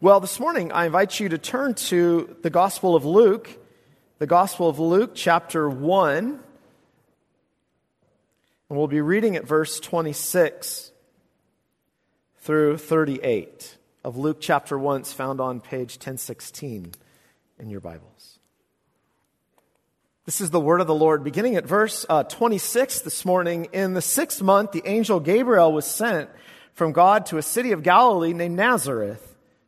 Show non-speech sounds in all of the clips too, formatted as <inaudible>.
Well, this morning I invite you to turn to the Gospel of Luke, the Gospel of Luke, chapter 1. And we'll be reading at verse 26 through 38 of Luke chapter 1. It's found on page 1016 in your Bibles. This is the word of the Lord. Beginning at verse uh, 26 this morning, in the sixth month, the angel Gabriel was sent from God to a city of Galilee named Nazareth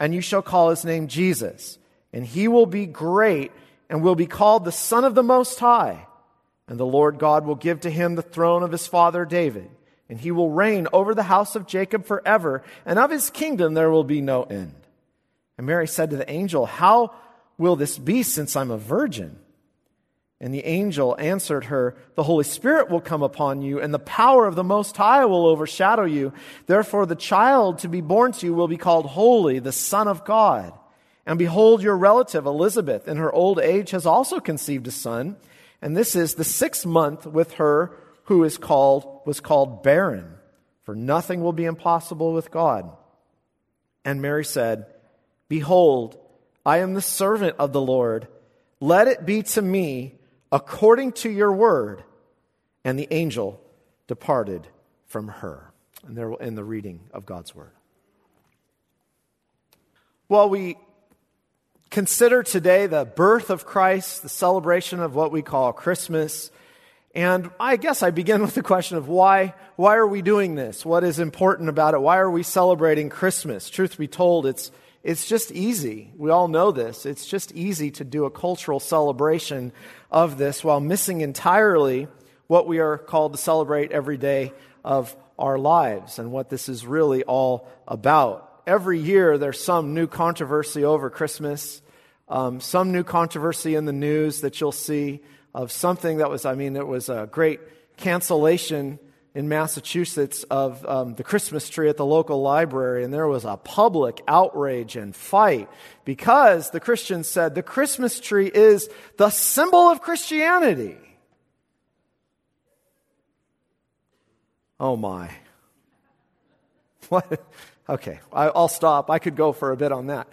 and you shall call his name Jesus. And he will be great and will be called the Son of the Most High. And the Lord God will give to him the throne of his father David. And he will reign over the house of Jacob forever, and of his kingdom there will be no end. And Mary said to the angel, How will this be since I'm a virgin? And the angel answered her, The Holy Spirit will come upon you, and the power of the Most High will overshadow you. Therefore, the child to be born to you will be called Holy, the Son of God. And behold, your relative Elizabeth, in her old age, has also conceived a son. And this is the sixth month with her who is called, was called barren. For nothing will be impossible with God. And Mary said, Behold, I am the servant of the Lord. Let it be to me according to your word. And the angel departed from her. And there will end the reading of God's word. Well, we consider today the birth of Christ, the celebration of what we call Christmas. And I guess I begin <laughs> with the question of why, why are we doing this? What is important about it? Why are we celebrating Christmas? Truth be told, it's, it's just easy. We all know this. It's just easy to do a cultural celebration of this while missing entirely what we are called to celebrate every day of our lives and what this is really all about. Every year there's some new controversy over Christmas, um, some new controversy in the news that you'll see of something that was, I mean, it was a great cancellation in Massachusetts of um, the Christmas tree at the local library, and there was a public outrage and fight because the Christians said the Christmas tree is the symbol of Christianity. Oh my. <laughs> What? Okay, I'll stop. I could go for a bit on that.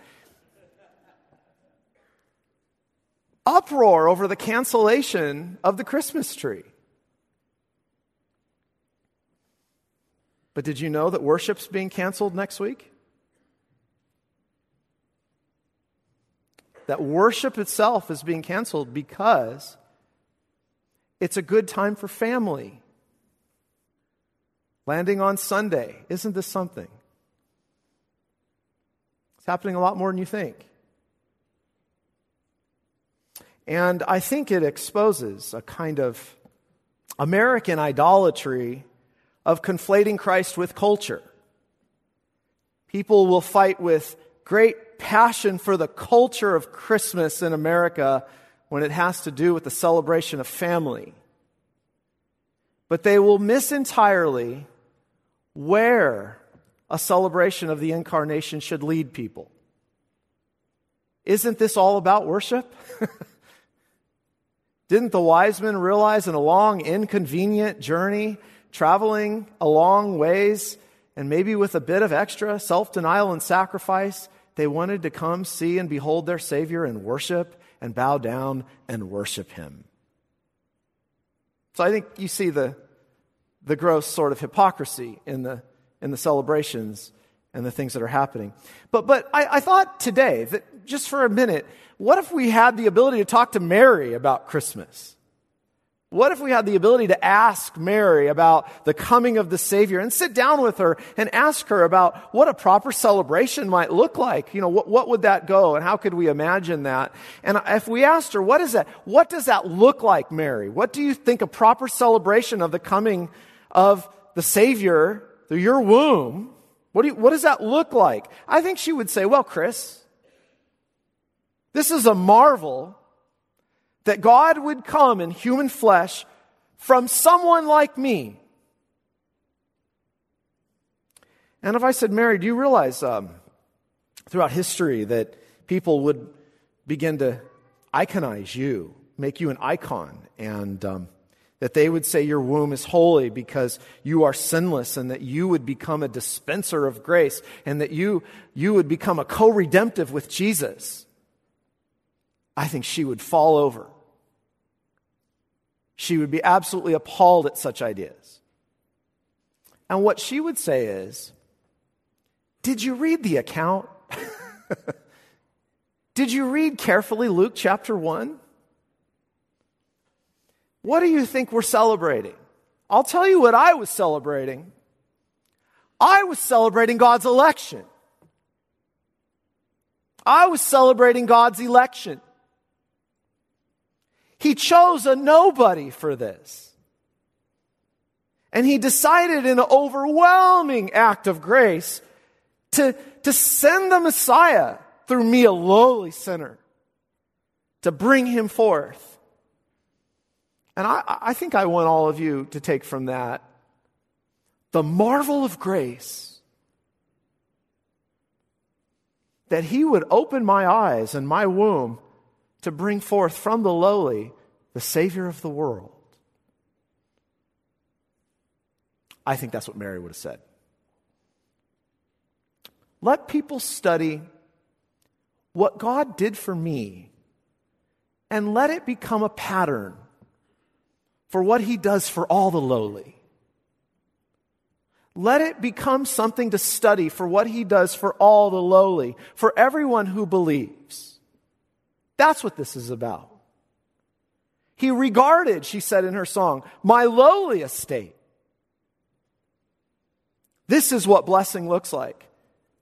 Uproar over the cancellation of the Christmas tree. But did you know that worship's being canceled next week? That worship itself is being canceled because it's a good time for family. Landing on Sunday. Isn't this something? It's happening a lot more than you think. And I think it exposes a kind of American idolatry of conflating Christ with culture. People will fight with great passion for the culture of Christmas in America when it has to do with the celebration of family. But they will miss entirely where a celebration of the incarnation should lead people. Isn't this all about worship? <laughs> Didn't the wise men realize in a long, inconvenient journey traveling a long ways, and maybe with a bit of extra self denial and sacrifice, they wanted to come see and behold their Savior and worship and bow down and worship Him. So I think you see the, the gross sort of hypocrisy in the, in the celebrations and the things that are happening. But, but I, I thought today that just for a minute, what if we had the ability to talk to Mary about Christmas? What if we had the ability to ask Mary about the coming of the Savior and sit down with her and ask her about what a proper celebration might look like? You know, what, what would that go and how could we imagine that? And if we asked her, what is that? What does that look like, Mary? What do you think a proper celebration of the coming of the Savior through your womb? What, do you, what does that look like? I think she would say, well, Chris, This is a marvel that God would come in human flesh from someone like me. And if I said, Mary, do you realize um, throughout history that people would begin to iconize you, make you an icon, and um, that they would say your womb is holy because you are sinless, and that you would become a dispenser of grace, and that you, you would become a co redemptive with Jesus? I think she would fall over. She would be absolutely appalled at such ideas. And what she would say is, Did you read the account? <laughs> Did you read carefully Luke chapter 1? What do you think we're celebrating? I'll tell you what I was celebrating. I was celebrating God's election. I was celebrating God's election. He chose a nobody for this. And he decided in an overwhelming act of grace to, to send the Messiah through me, a lowly sinner, to bring him forth. And I, I think I want all of you to take from that the marvel of grace that he would open my eyes and my womb to bring forth from the lowly the Savior of the world. I think that's what Mary would have said. Let people study what God did for me and let it become a pattern for what he does for all the lowly. Let it become something to study for what he does for all the lowly, for everyone who believes. That's what this is about. He regarded, she said in her song, my lowly estate. This is what blessing looks like.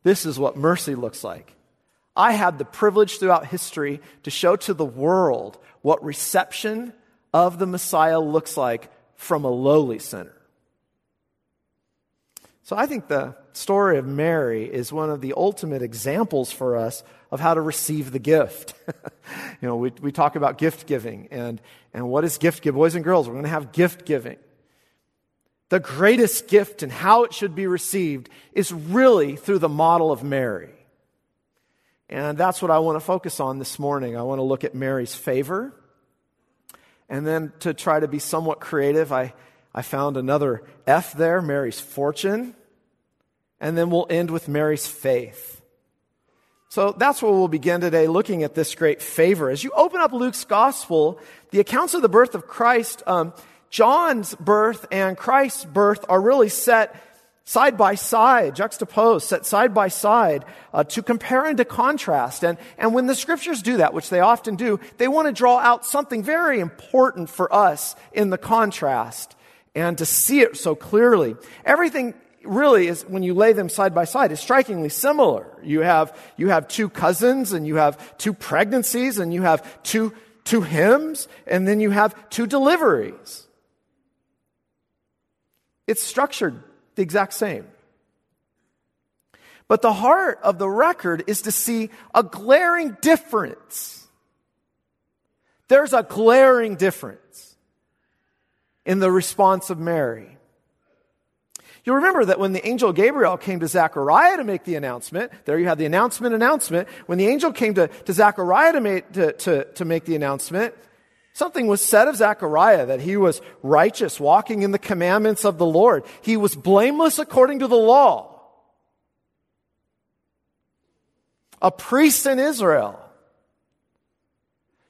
This is what mercy looks like. I had the privilege throughout history to show to the world what reception of the Messiah looks like from a lowly sinner. So I think the story of Mary is one of the ultimate examples for us of how to receive the gift. <laughs> you know, we, we talk about gift giving and, and what is gift give? Boys and girls, we're going to have gift giving. The greatest gift and how it should be received is really through the model of Mary. And that's what I want to focus on this morning. I want to look at Mary's favor. And then to try to be somewhat creative, I, I found another F there, Mary's fortune. And then we'll end with Mary's faith. So that's where we'll begin today, looking at this great favor. As you open up Luke's gospel, the accounts of the birth of Christ, um, John's birth and Christ's birth are really set side by side, juxtaposed, set side by side uh, to compare and to contrast. And, and when the scriptures do that, which they often do, they want to draw out something very important for us in the contrast and to see it so clearly. Everything really is, when you lay them side by side, is strikingly similar. You have, you have two cousins and you have two pregnancies and you have two, two hymns and then you have two deliveries. It's structured the exact same. But the heart of the record is to see a glaring difference. There's a glaring difference in the response of Mary. You remember that when the angel Gabriel came to Zechariah to make the announcement, there you have the announcement, announcement. When the angel came to, to Zechariah to make, to, to, to make the announcement, Something was said of Zechariah that he was righteous, walking in the commandments of the Lord. He was blameless according to the law. A priest in Israel.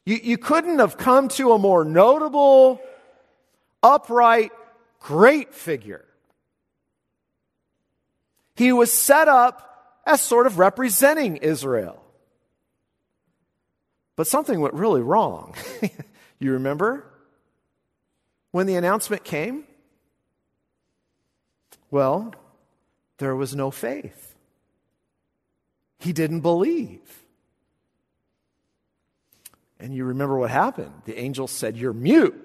You, you couldn't have come to a more notable, upright, great figure. He was set up as sort of representing Israel. But something went really wrong. <laughs> You remember when the announcement came? Well, there was no faith. He didn't believe. And you remember what happened? The angel said, You're mute.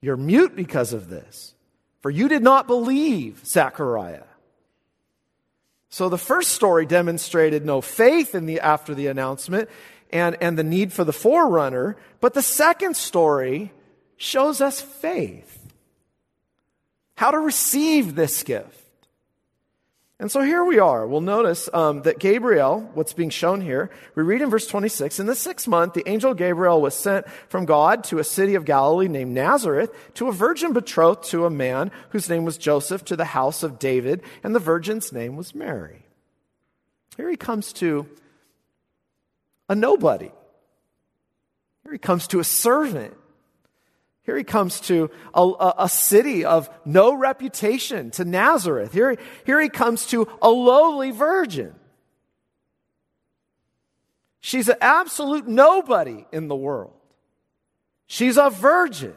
You're mute because of this. For you did not believe, Zechariah. So the first story demonstrated no faith in the, after the announcement and, and the need for the forerunner, but the second story shows us faith. How to receive this gift. And so here we are. We'll notice um, that Gabriel, what's being shown here, we read in verse 26 In the sixth month, the angel Gabriel was sent from God to a city of Galilee named Nazareth to a virgin betrothed to a man whose name was Joseph to the house of David, and the virgin's name was Mary. Here he comes to a nobody. Here he comes to a servant. Here he comes to a, a, city of no reputation, to Nazareth. Here, here he comes to a lowly virgin. She's an absolute nobody in the world. She's a virgin.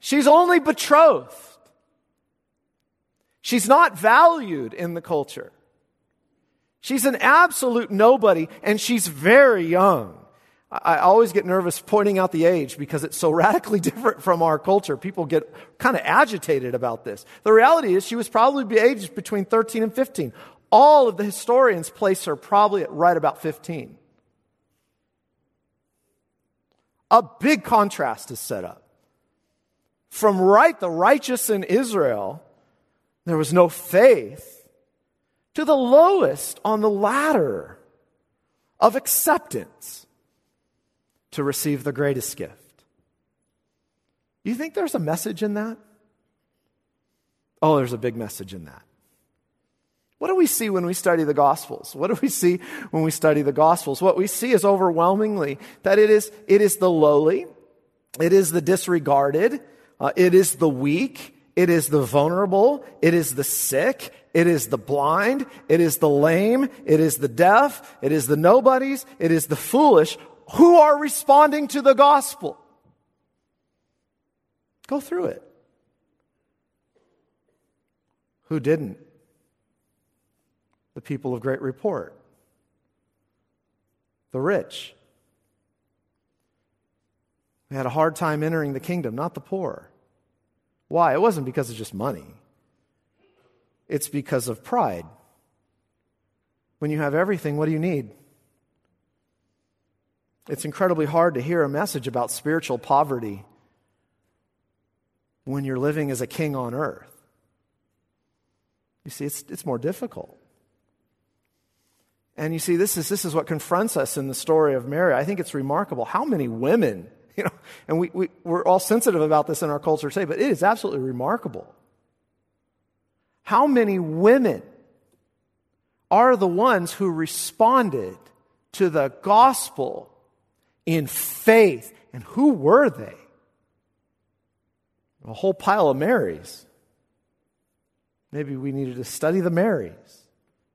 She's only betrothed. She's not valued in the culture. She's an absolute nobody, and she's very young. I always get nervous pointing out the age because it's so <laughs> radically different from our culture. People get kind of agitated about this. The reality is she was probably aged between 13 and 15. All of the historians place her probably at right about 15. A big contrast is set up. From right, the righteous in Israel, there was no faith, to the lowest on the ladder of acceptance to receive the greatest gift. You think there's a message in that? Oh, there's a big message in that. What do we see when we study the Gospels? What do we see when we study the Gospels? What we see is overwhelmingly that it is, it is the lowly, it is the disregarded, uh, it is the weak, it is the vulnerable, it is the sick, it is the blind, it is the lame, it is the deaf, it is the nobodies, it is the foolish, who are responding to the gospel. Go through it. Who didn't? The people of great report, the rich. They had a hard time entering the kingdom, not the poor. Why? It wasn't because of just money, it's because of pride. When you have everything, what do you need? It's incredibly hard to hear a message about spiritual poverty when you're living as a king on earth. You see, it's, it's more difficult. And you see, this is, this is what confronts us in the story of Mary. I think it's remarkable how many women, <laughs> you know, and we, we, we're all sensitive about this in our culture today, but it is absolutely remarkable. How many women are the ones who responded to the gospel in faith. And who were they? A whole pile of Marys. Maybe we needed to study the Marys.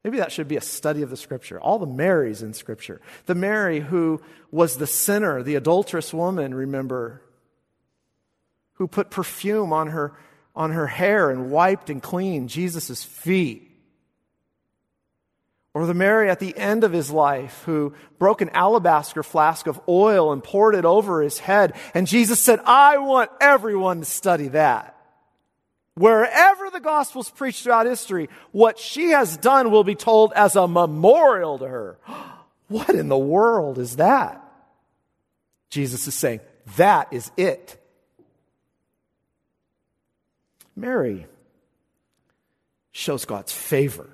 Maybe that should be a study of the scripture. All the Marys in scripture. The Mary who was the sinner, the adulterous woman, remember, who put perfume on her, on her hair and wiped and cleaned Jesus' feet. Or the Mary at the end of his life who broke an alabaster flask of oil and poured it over his head. And Jesus said, I want everyone to study that. Wherever the gospel's preached throughout history, what she has done will be told as a memorial to her. <gasps> What in the world is that? Jesus is saying, that is it. Mary shows God's favor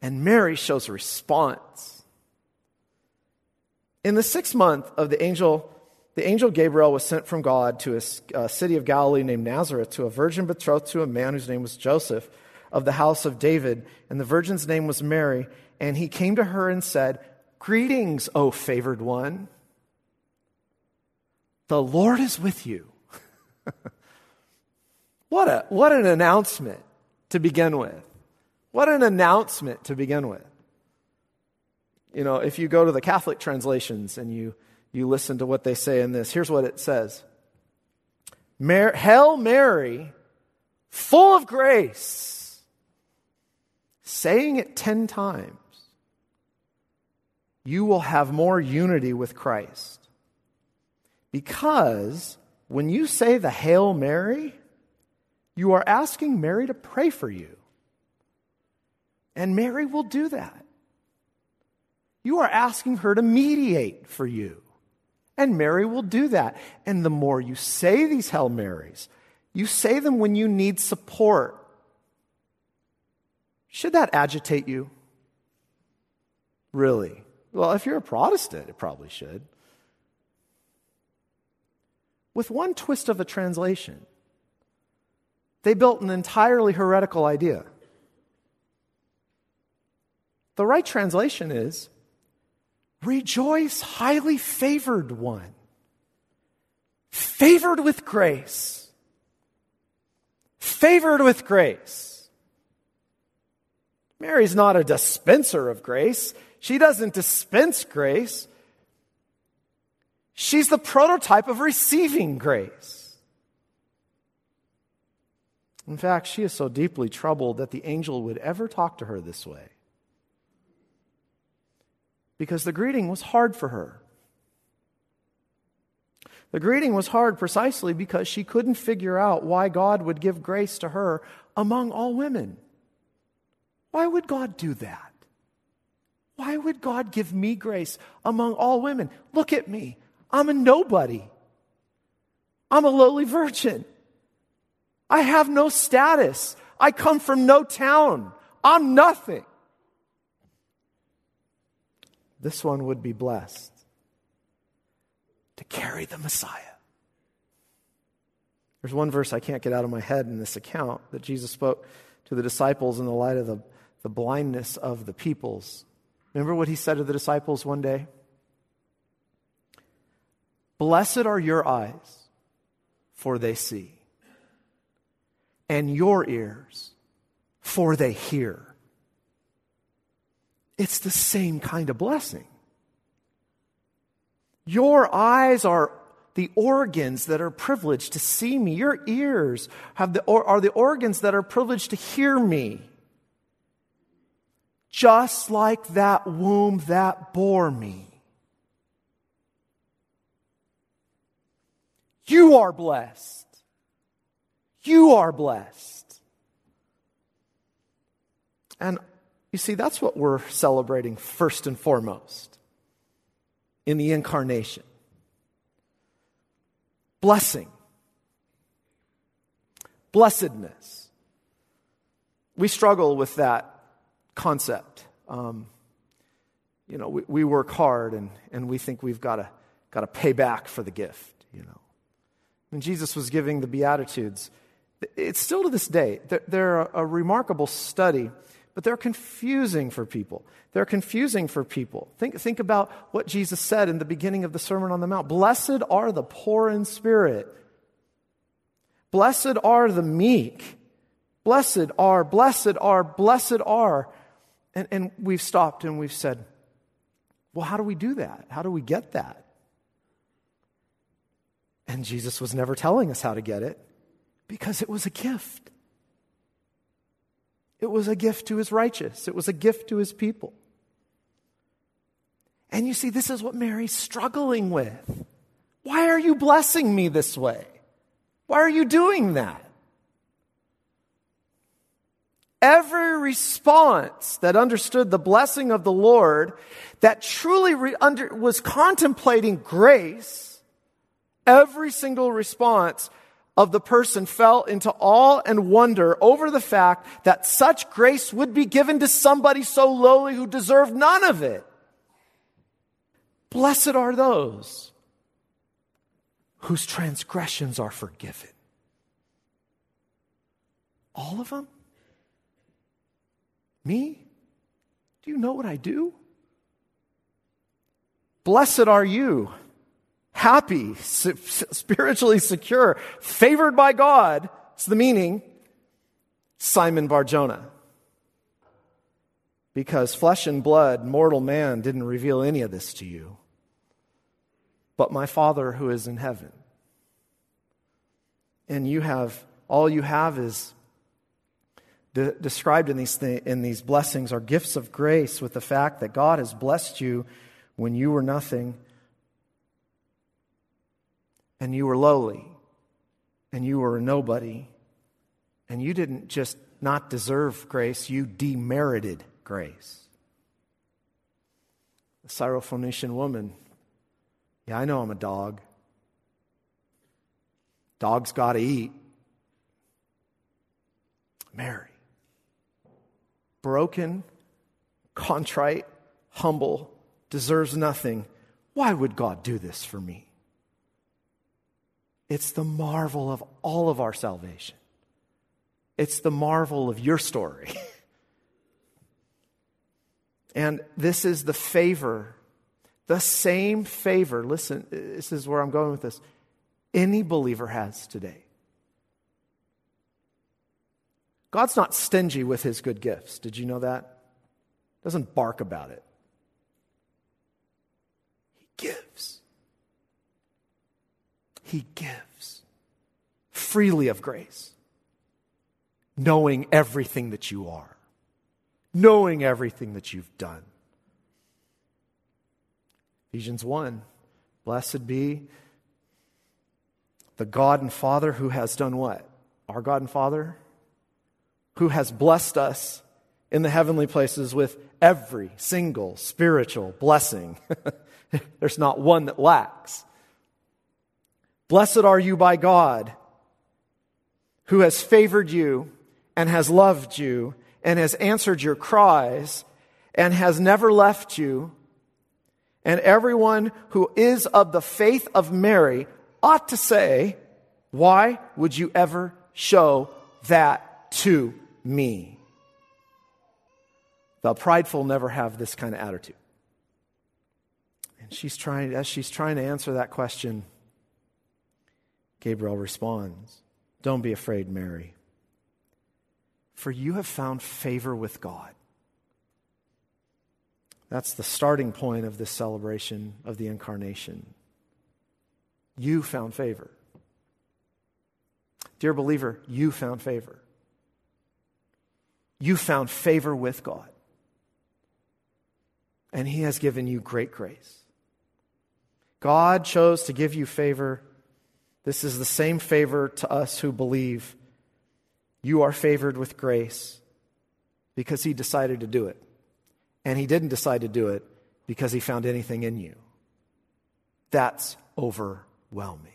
and Mary shows a response. In the sixth month of the angel, the angel Gabriel was sent from God to a, a city of Galilee named Nazareth to a virgin betrothed to a man whose name was Joseph of the house of David, and the virgin's name was Mary. And he came to her and said, Greetings, O favored one. The Lord is with you. <laughs> what, a, what an announcement to begin with. What an announcement to begin with. You know, if you go to the Catholic translations and you, you listen to what they say in this, here's what it says Mar- Hail Mary, full of grace, saying it ten times, you will have more unity with Christ. Because when you say the Hail Mary, You are asking Mary to pray for you. And Mary will do that. You are asking her to mediate for you. And Mary will do that. And the more you say these Hail Marys, you say them when you need support. Should that agitate you? Really? Well, if you're a Protestant, it probably should. With one twist of a translation, they built an entirely heretical idea. The right translation is Rejoice, highly favored one, favored with grace. Favored with grace. Mary's not a dispenser of grace. She doesn't dispense grace. She's the prototype of receiving grace. In fact, she is so deeply troubled that the angel would ever talk to her this way because the greeting was hard for her. The greeting was hard precisely because she couldn't figure out why God would give grace to her among all women. Why would God do that? Why would God give me grace among all women? Look at me. I'm a nobody. I'm a lowly virgin. I have no status. I come from no town. I'm nothing this one would be blessed to carry the Messiah. There's one verse I can't get out of my head in this account that Jesus spoke to the disciples in the light of the, the blindness of the peoples. Remember what he said to the disciples one day? Blessed are your eyes, for they see, and your ears, for they hear. It's the same kind of blessing. Your eyes are the organs that are privileged to see me. Your ears have the, are the organs that are privileged to hear me. Just like that womb that bore me. You are blessed. You are blessed. And you see, that's what we're celebrating first and foremost in the incarnation blessing, blessedness. We struggle with that concept. Um, you know, we, we work hard and, and we think we've got to got to pay back for the gift, you know. When Jesus was giving the Beatitudes, it's still to this day, they're a, a remarkable study but they're confusing for people. They're confusing for people. Think, think about what Jesus said in the beginning of the Sermon on the Mount Blessed are the poor in spirit, blessed are the meek, blessed are, blessed are, blessed are. And, and we've stopped and we've said, well, how do we do that? How do we get that? And Jesus was never telling us how to get it because it was a gift. It was a gift to his righteous, it was a gift to his people. And you see, this is what Mary's struggling with. Why are you blessing me this way? Why are you doing that? Every response that understood the blessing of the Lord, that truly re- under, was contemplating grace, every single response of the person fell into awe and wonder over the fact that such grace would be given to somebody so lowly who deserved none of it. Blessed are those whose transgressions are forgiven. All of them? Me? Do you know what I do? Blessed are you happy, spiritually secure, favored by God. It's the meaning. Simon Barjona. Because flesh and blood, mortal man, didn't reveal any of this to you, but my Father who is in heaven. And you have, all you have is de- described in these, th- in these blessings are gifts of grace with the fact that God has blessed you when you were nothing and you were lowly and you were a nobody, And you didn't just not deserve grace, you demerited grace. The Syrophoenician woman, yeah, I know I'm a dog. Dogs got to eat. Mary, broken, contrite, humble, deserves nothing. Why would God do this for me? It's the marvel of all of our salvation. It's the marvel of your story. <laughs> and this is the favor, the same favor. Listen, this is where I'm going with this. Any believer has today. God's not stingy with his good gifts. Did you know that? Doesn't bark about it. He gives. He gives freely of grace, knowing everything that you are, knowing everything that you've done. Ephesians 1 Blessed be the God and Father who has done what? Our God and Father? Who has blessed us in the heavenly places with every single spiritual blessing. <laughs> There's not one that lacks. Blessed are you by God, who has favored you and has loved you and has answered your cries and has never left you. And everyone who is of the faith of Mary ought to say, Why would you ever show that to me? The prideful never have this kind of attitude. And she's trying, as she's trying to answer that question, Gabriel responds, Don't be afraid, Mary, for you have found favor with God. That's the starting point of this celebration of the incarnation. You found favor. Dear believer, you found favor. You found favor with God. And He has given you great grace. God chose to give you favor this is the same favor to us who believe. You are favored with grace because he decided to do it. And he didn't decide to do it because he found anything in you. That's overwhelming.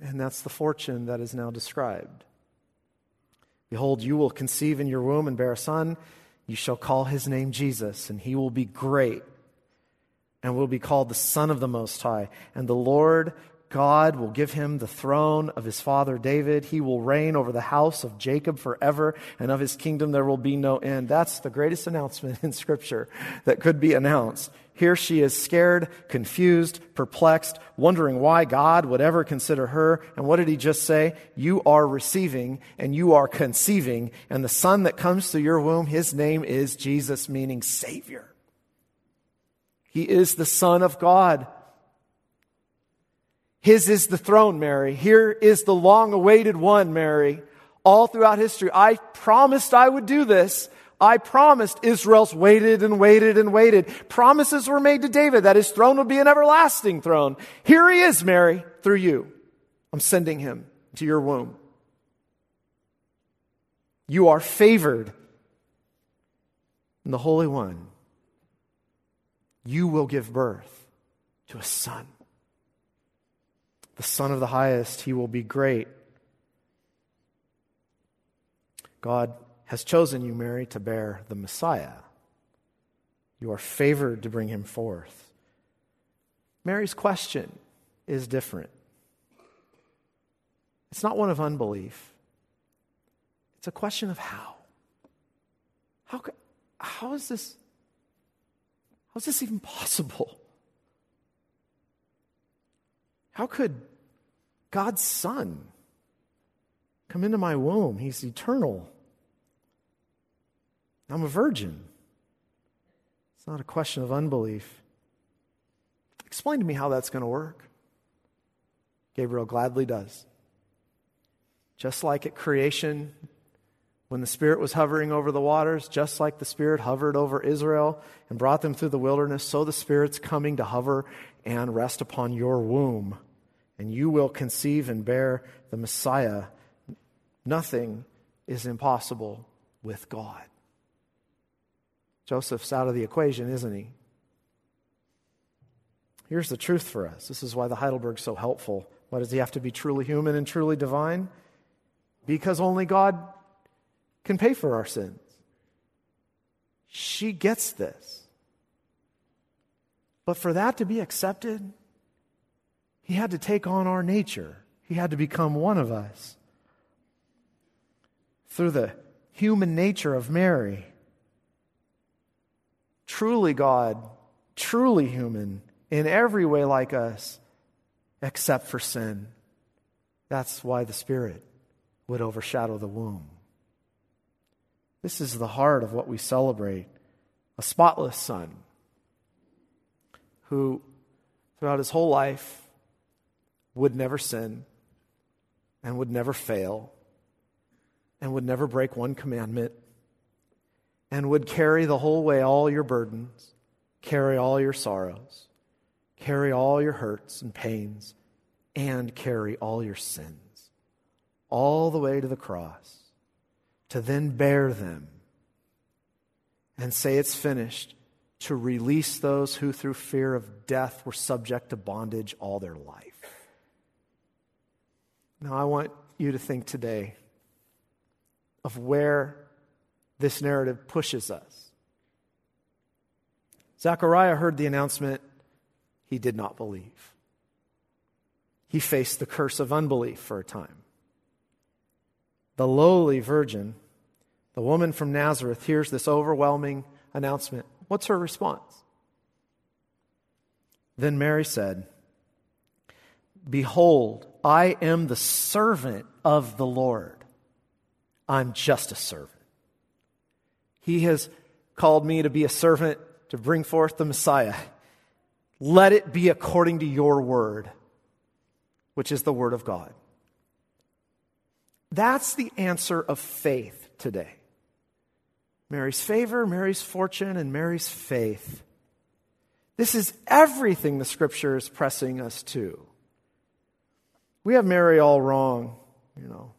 And that's the fortune that is now described. Behold, you will conceive in your womb and bear a son. You shall call his name Jesus, and he will be great and will be called the Son of the Most High. And the Lord God will give him the throne of his father David. He will reign over the house of Jacob forever, and of his kingdom there will be no end. That's the greatest announcement <laughs> in Scripture that could be announced. Here she is scared, confused, perplexed, wondering why God would ever consider her. And what did he just say? You are receiving and you are conceiving, and the son that comes through your womb, his name is Jesus, meaning Savior. He is the Son of God. His is the throne, Mary. Here is the long awaited one, Mary. All throughout history, I promised I would do this. I promised Israel's waited and waited and waited. Promises were made to David that his throne would be an everlasting throne. Here he is, Mary, through you. I'm sending him to your womb. You are favored. And the Holy One you will give birth to a son. The Son of the highest, he will be great. God has chosen you, Mary, to bear the Messiah. You are favored to bring him forth. Mary's question is different. It's not one of unbelief, it's a question of how. How, how is this how is this even possible? How could God's Son come into my womb? He's eternal. I'm a virgin. It's not a question of unbelief. Explain to me how that's going to work. Gabriel gladly does. Just like at creation, when the Spirit was hovering over the waters, just like the Spirit hovered over Israel and brought them through the wilderness, so the Spirit's coming to hover and rest upon your womb. And you will conceive and bear the Messiah, Nothing is impossible with God. Joseph's out of the equation, isn't he? Here's the truth for us. This is why the Heidelberg's so helpful. Why does he have to be truly human and truly divine? Because only God can pay for our sins. She gets this. But for that to be accepted, he had to take on our nature. He had to become one of us. Through the human nature of Mary, truly God, truly human, in every way like us, except for sin. That's why the Spirit would overshadow the womb. This is the heart of what we celebrate a spotless son who, throughout his whole life, would never sin and would never fail and would never break one commandment and would carry the whole way all your burdens, carry all your sorrows, carry all your hurts and pains, and carry all your sins, all the way to the cross, to then bear them and say it's finished, to release those who through fear of death were subject to bondage all their life. Now, I want you to think today of where this narrative pushes us. Zechariah heard the announcement, he did not believe. He faced the curse of unbelief for a time. The lowly virgin, the woman from Nazareth, hears this overwhelming announcement. What's her response? Then Mary said, Behold, I am the servant of the Lord. I'm just a servant. He has called me to be a servant to bring forth the Messiah. Let it be according to your word, which is the word of God. That's the answer of faith today. Mary's favor, Mary's fortune, and Mary's faith. This is everything the scripture is pressing us to. We have Mary all wrong, you know.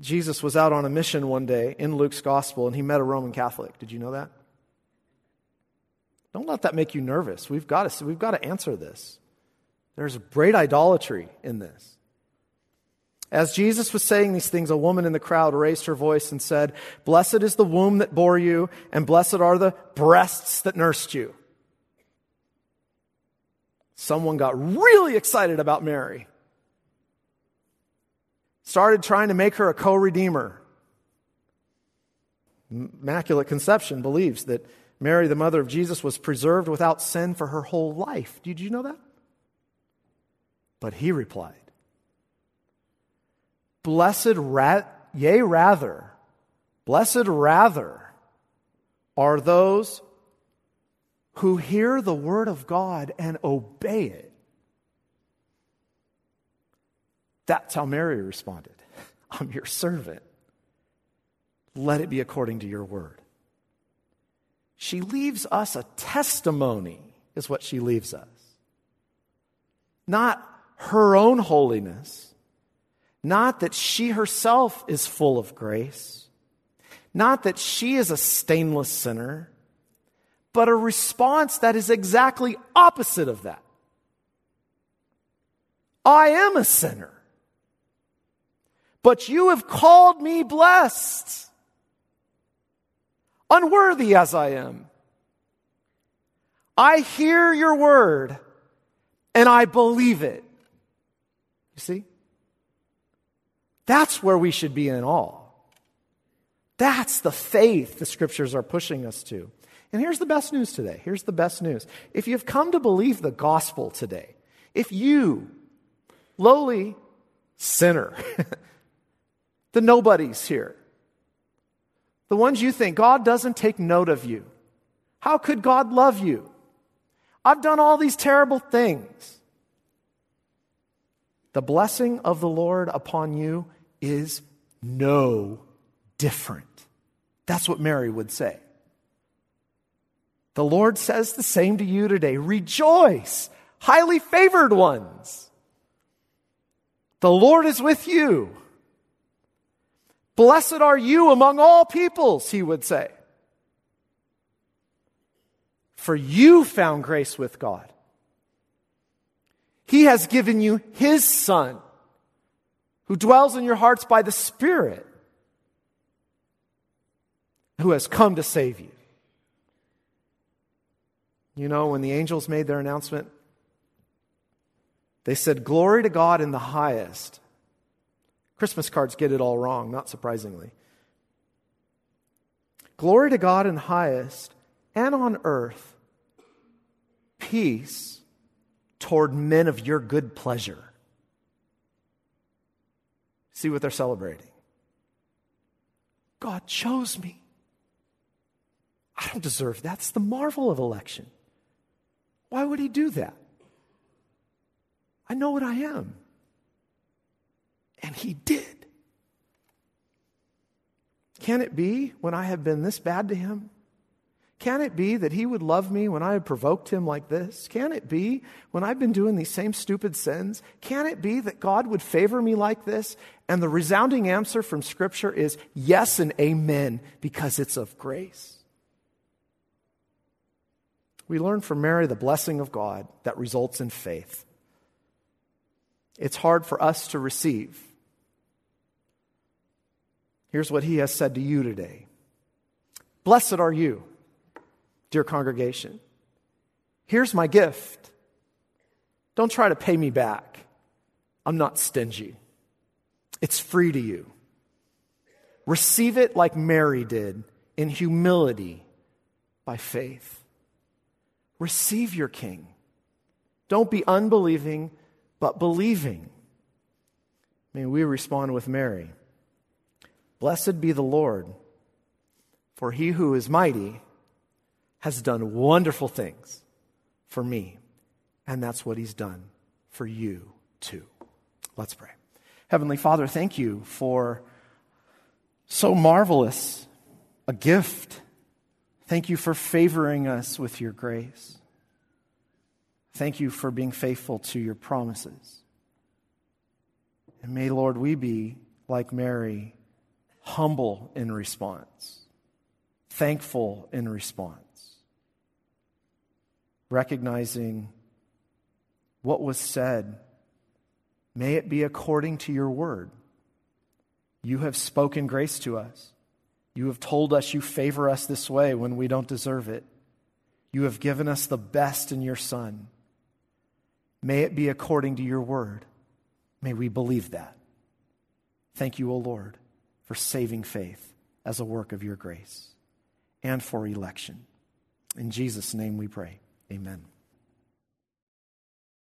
Jesus was out on a mission one day in Luke's gospel and he met a Roman Catholic. Did you know that? Don't let that make you nervous. We've got to, we've got to answer this. There's great idolatry in this. As Jesus was saying these things, a woman in the crowd raised her voice and said, Blessed is the womb that bore you, and blessed are the breasts that nursed you someone got really excited about Mary. Started trying to make her a co redeemer. Immaculate Conception believes that Mary, the mother of Jesus, was preserved without sin for her whole life. Did you know that? But he replied, Blessed, ra- yea, rather, blessed rather are those who hear the word of God and obey it. That's how Mary responded <laughs> I'm your servant. Let it be according to your word. She leaves us a testimony, is what she leaves us. Not her own holiness, not that she herself is full of grace, not that she is a stainless sinner but a response that is exactly opposite of that. I am a sinner, but you have called me blessed, unworthy as I am. I hear your word and I believe it. You see? That's where we should be in awe. That's the faith the scriptures are pushing us to. And here's the best news today. Here's the best news. If you've come to believe the gospel today, if you, lowly sinner, <laughs> the nobodies here, the ones you think God doesn't take note of you, how could God love you? I've done all these terrible things. The blessing of the Lord upon you is no different. That's what Mary would say. The Lord says the same to you today. Rejoice, highly favored ones. The Lord is with you. Blessed are you among all peoples, he would say. For you found grace with God. He has given you his Son, who dwells in your hearts by the Spirit, who has come to save you. You know, when the angels made their announcement, they said, Glory to God in the highest. Christmas cards get it all wrong, not surprisingly. Glory to God in highest, and on earth, peace toward men of your good pleasure. See what they're celebrating. God chose me. I don't deserve that. That's the marvel of election. Why would he do that? I know what I am. And he did. Can it be when I have been this bad to him? Can it be that he would love me when I have provoked him like this? Can it be when I've been doing these same stupid sins? Can it be that God would favor me like this? And the resounding answer from Scripture is yes and amen because it's of grace. We learn from Mary the blessing of God that results in faith. It's hard for us to receive. Here's what he has said to you today Blessed are you, dear congregation. Here's my gift. Don't try to pay me back. I'm not stingy. It's free to you. Receive it like Mary did in humility by faith. Receive your king. Don't be unbelieving, but believing. May we respond with Mary Blessed be the Lord, for he who is mighty has done wonderful things for me, and that's what he's done for you too. Let's pray. Heavenly Father, thank you for so marvelous a gift Thank you for favoring us with your grace. Thank you for being faithful to your promises. And may, Lord, we be like Mary, humble in response, thankful in response, recognizing what was said. May it be according to your word. You have spoken grace to us. You have told us you favor us this way when we don't deserve it. You have given us the best in your Son. May it be according to your word. May we believe that. Thank you, O Lord, for saving faith as a work of your grace and for election. In Jesus' name we pray. Amen.